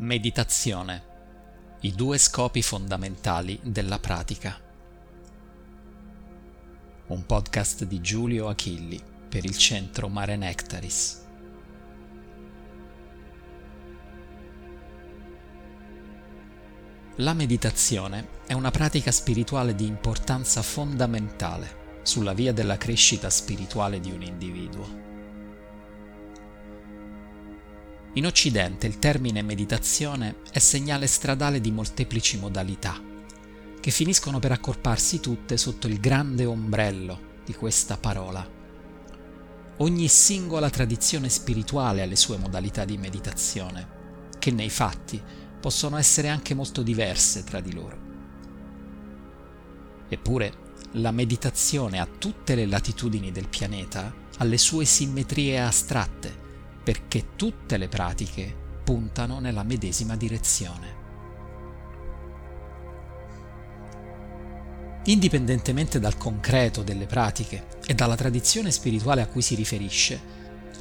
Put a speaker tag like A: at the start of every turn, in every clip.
A: Meditazione. I due scopi fondamentali della pratica. Un podcast di Giulio Achilli per il centro Mare Nectaris. La meditazione è una pratica spirituale di importanza fondamentale sulla via della crescita spirituale di un individuo. In Occidente il termine meditazione è segnale stradale di molteplici modalità, che finiscono per accorparsi tutte sotto il grande ombrello di questa parola. Ogni singola tradizione spirituale ha le sue modalità di meditazione, che nei fatti possono essere anche molto diverse tra di loro. Eppure, la meditazione a tutte le latitudini del pianeta ha le sue simmetrie astratte, perché tutte le pratiche puntano nella medesima direzione. Indipendentemente dal concreto delle pratiche e dalla tradizione spirituale a cui si riferisce,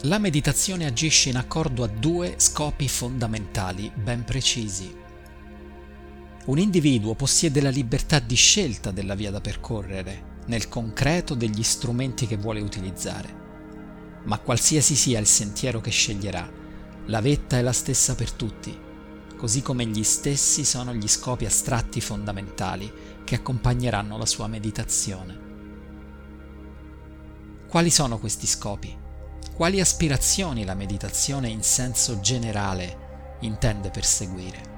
A: la meditazione agisce in accordo a due scopi fondamentali ben precisi. Un individuo possiede la libertà di scelta della via da percorrere, nel concreto degli strumenti che vuole utilizzare ma qualsiasi sia il sentiero che sceglierà, la vetta è la stessa per tutti, così come gli stessi sono gli scopi astratti fondamentali che accompagneranno la sua meditazione. Quali sono questi scopi? Quali aspirazioni la meditazione in senso generale intende perseguire?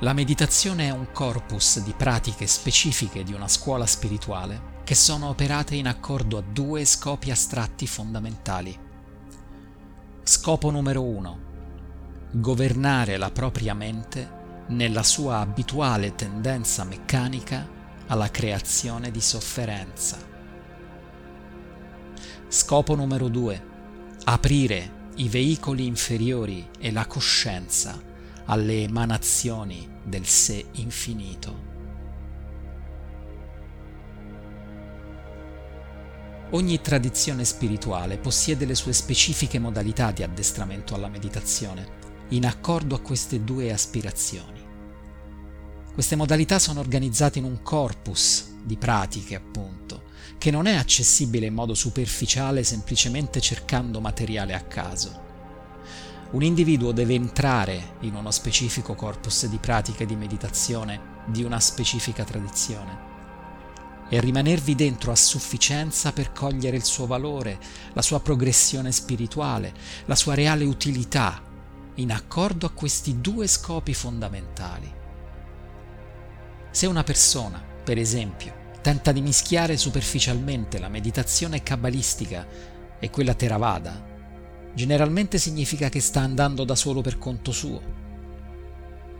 A: La meditazione è un corpus di pratiche specifiche di una scuola spirituale che sono operate in accordo a due scopi astratti fondamentali. Scopo numero uno. Governare la propria mente nella sua abituale tendenza meccanica alla creazione di sofferenza. Scopo numero due. Aprire i veicoli inferiori e la coscienza alle emanazioni del sé infinito. Ogni tradizione spirituale possiede le sue specifiche modalità di addestramento alla meditazione, in accordo a queste due aspirazioni. Queste modalità sono organizzate in un corpus di pratiche, appunto, che non è accessibile in modo superficiale semplicemente cercando materiale a caso. Un individuo deve entrare in uno specifico corpus di pratiche di meditazione di una specifica tradizione e rimanervi dentro a sufficienza per cogliere il suo valore, la sua progressione spirituale, la sua reale utilità, in accordo a questi due scopi fondamentali. Se una persona, per esempio, tenta di mischiare superficialmente la meditazione cabalistica e quella Theravada, generalmente significa che sta andando da solo per conto suo.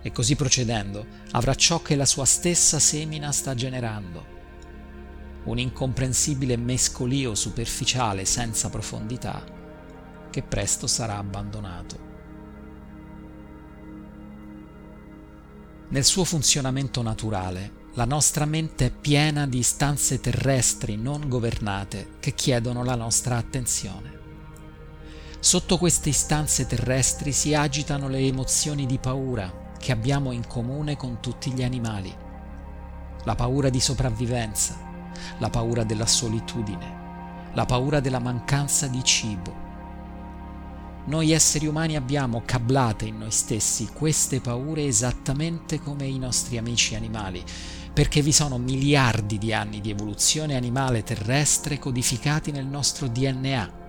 A: E così procedendo avrà ciò che la sua stessa semina sta generando, un incomprensibile mescolio superficiale senza profondità che presto sarà abbandonato. Nel suo funzionamento naturale, la nostra mente è piena di istanze terrestri non governate che chiedono la nostra attenzione. Sotto queste istanze terrestri si agitano le emozioni di paura che abbiamo in comune con tutti gli animali. La paura di sopravvivenza, la paura della solitudine, la paura della mancanza di cibo. Noi esseri umani abbiamo cablate in noi stessi queste paure esattamente come i nostri amici animali, perché vi sono miliardi di anni di evoluzione animale terrestre codificati nel nostro DNA,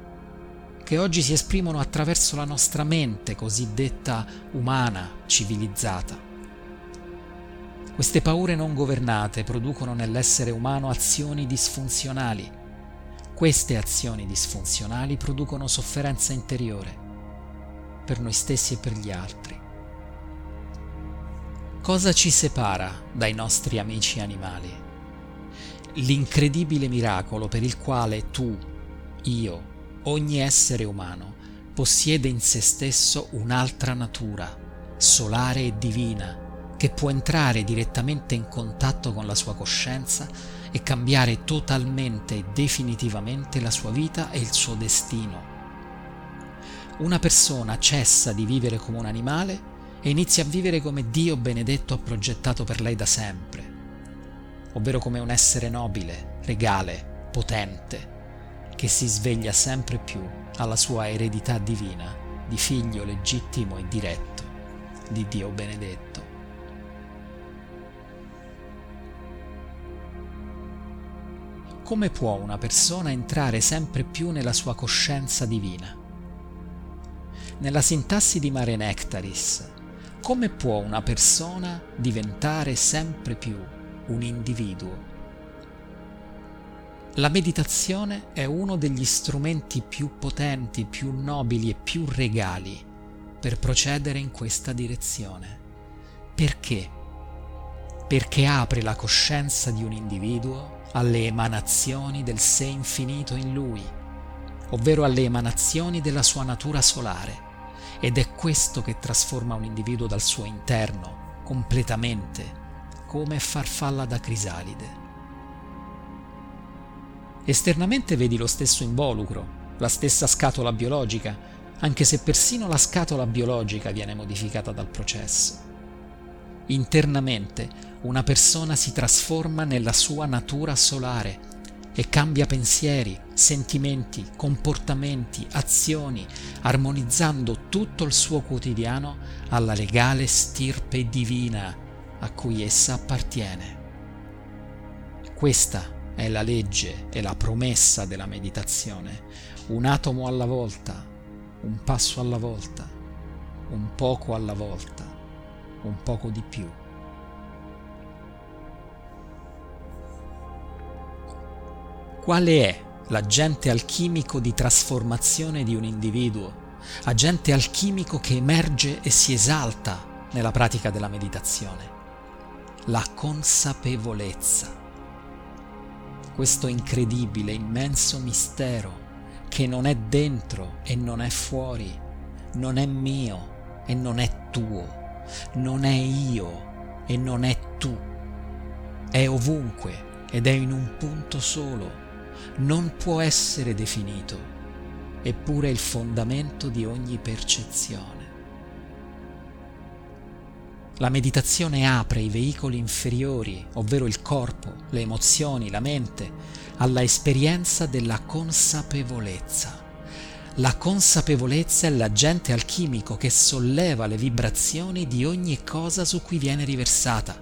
A: che oggi si esprimono attraverso la nostra mente cosiddetta umana, civilizzata. Queste paure non governate producono nell'essere umano azioni disfunzionali. Queste azioni disfunzionali producono sofferenza interiore per noi stessi e per gli altri. Cosa ci separa dai nostri amici animali? L'incredibile miracolo per il quale tu, io, ogni essere umano possiede in se stesso un'altra natura, solare e divina, che può entrare direttamente in contatto con la sua coscienza e cambiare totalmente e definitivamente la sua vita e il suo destino. una persona cessa di vivere come un animale e inizia a vivere come Dio benedetto ha progettato per lei da sempre, ovvero come un essere nobile, regale, potente, che si sveglia sempre più alla sua eredità divina di figlio legittimo e diretto di Dio benedetto. Come può una persona entrare sempre più nella sua coscienza divina? Nella sintassi di Mare Nectaris, come può una persona diventare sempre più un individuo? La meditazione è uno degli strumenti più potenti, più nobili e più regali per procedere in questa direzione. Perché? Perché apre la coscienza di un individuo alle emanazioni del sé infinito in lui, ovvero alle emanazioni della sua natura solare. Ed è questo che trasforma un individuo dal suo interno, completamente, come farfalla da crisalide. Esternamente vedi lo stesso involucro, la stessa scatola biologica, anche se persino la scatola biologica viene modificata dal processo. Internamente una persona si trasforma nella sua natura solare e cambia pensieri, sentimenti, comportamenti, azioni, armonizzando tutto il suo quotidiano alla legale stirpe divina a cui essa appartiene. Questa è la legge e la promessa della meditazione, un atomo alla volta, un passo alla volta, un poco alla volta, un poco di più. Quale è l'agente alchimico di trasformazione di un individuo? Agente alchimico che emerge e si esalta nella pratica della meditazione? La consapevolezza. Questo incredibile, immenso mistero che non è dentro e non è fuori, non è mio e non è tuo, non è io e non è tu, è ovunque ed è in un punto solo non può essere definito, eppure è il fondamento di ogni percezione. La meditazione apre i veicoli inferiori, ovvero il corpo, le emozioni, la mente, alla esperienza della consapevolezza. La consapevolezza è l'agente alchimico che solleva le vibrazioni di ogni cosa su cui viene riversata.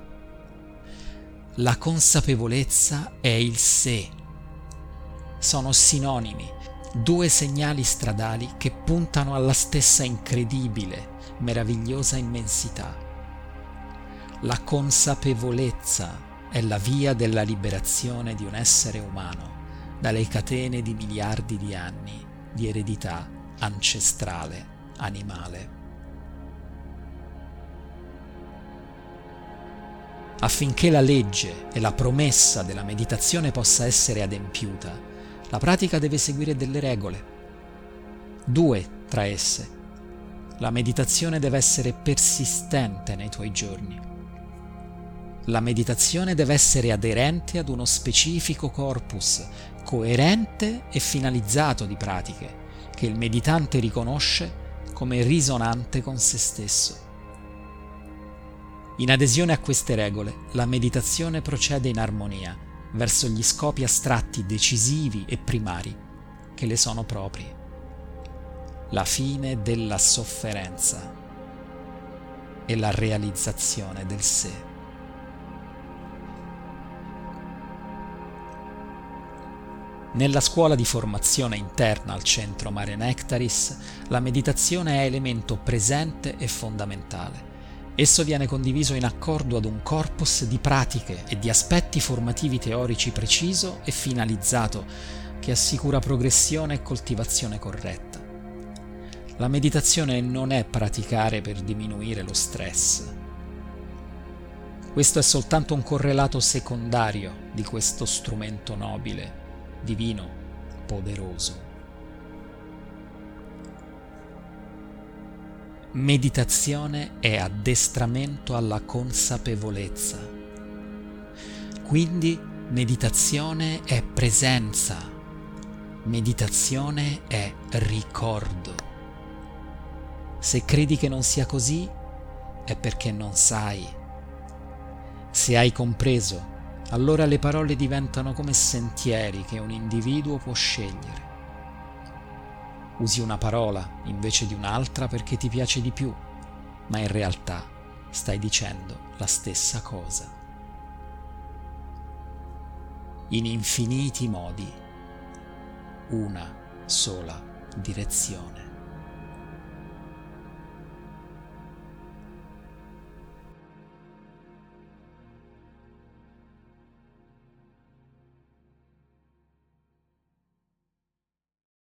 A: La consapevolezza è il sé, sono sinonimi, due segnali stradali che puntano alla stessa incredibile, meravigliosa immensità. La consapevolezza è la via della liberazione di un essere umano dalle catene di miliardi di anni di eredità ancestrale animale. Affinché la legge e la promessa della meditazione possa essere adempiuta, la pratica deve seguire delle regole. Due tra esse. La meditazione deve essere persistente nei tuoi giorni. La meditazione deve essere aderente ad uno specifico corpus, coerente e finalizzato di pratiche, che il meditante riconosce come risonante con se stesso. In adesione a queste regole, la meditazione procede in armonia verso gli scopi astratti decisivi e primari che le sono propri. La fine della sofferenza e la realizzazione del sé. Nella scuola di formazione interna al centro Mare Nectaris, la meditazione è elemento presente e fondamentale Esso viene condiviso in accordo ad un corpus di pratiche e di aspetti formativi teorici preciso e finalizzato che assicura progressione e coltivazione corretta. La meditazione non è praticare per diminuire lo stress. Questo è soltanto un correlato secondario di questo strumento nobile, divino, poderoso. Meditazione è addestramento alla consapevolezza. Quindi meditazione è presenza, meditazione è ricordo, Se credi che non sia così, è perché non sai. Se hai compreso, allora le parole diventano come sentieri che un individuo può scegliere. Usi una parola invece di un'altra perché ti piace di più, ma in realtà stai dicendo la stessa cosa. In infiniti modi, una sola direzione.